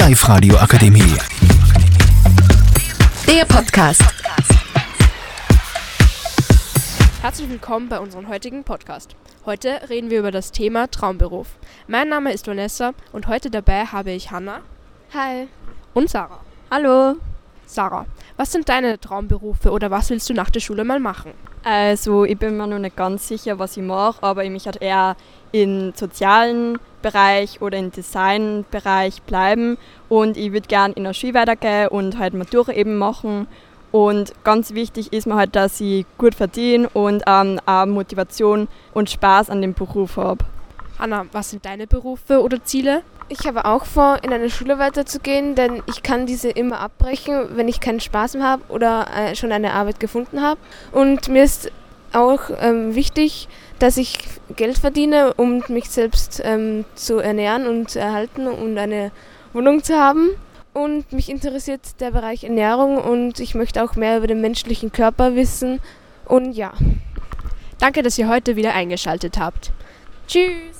Live radio akademie Der Podcast. Herzlich willkommen bei unserem heutigen Podcast. Heute reden wir über das Thema Traumberuf. Mein Name ist Vanessa und heute dabei habe ich Hanna Hi. und Sarah. Hallo. Sarah, was sind deine Traumberufe oder was willst du nach der Schule mal machen? Also ich bin mir noch nicht ganz sicher, was ich mache, aber ich möchte halt eher im sozialen Bereich oder im Designbereich bleiben und ich würde gerne in der Schule weitergehen und halt Matura eben machen. Und ganz wichtig ist mir halt, dass ich gut verdiene und ähm, auch Motivation und Spaß an dem Beruf habe. Hanna, was sind deine Berufe oder Ziele? Ich habe auch vor, in eine Schule weiterzugehen, denn ich kann diese immer abbrechen, wenn ich keinen Spaß mehr habe oder äh, schon eine Arbeit gefunden habe. Und mir ist auch ähm, wichtig, dass ich Geld verdiene, um mich selbst ähm, zu ernähren und zu erhalten und eine Wohnung zu haben. Und mich interessiert der Bereich Ernährung und ich möchte auch mehr über den menschlichen Körper wissen. Und ja. Danke, dass ihr heute wieder eingeschaltet habt. Tschüss.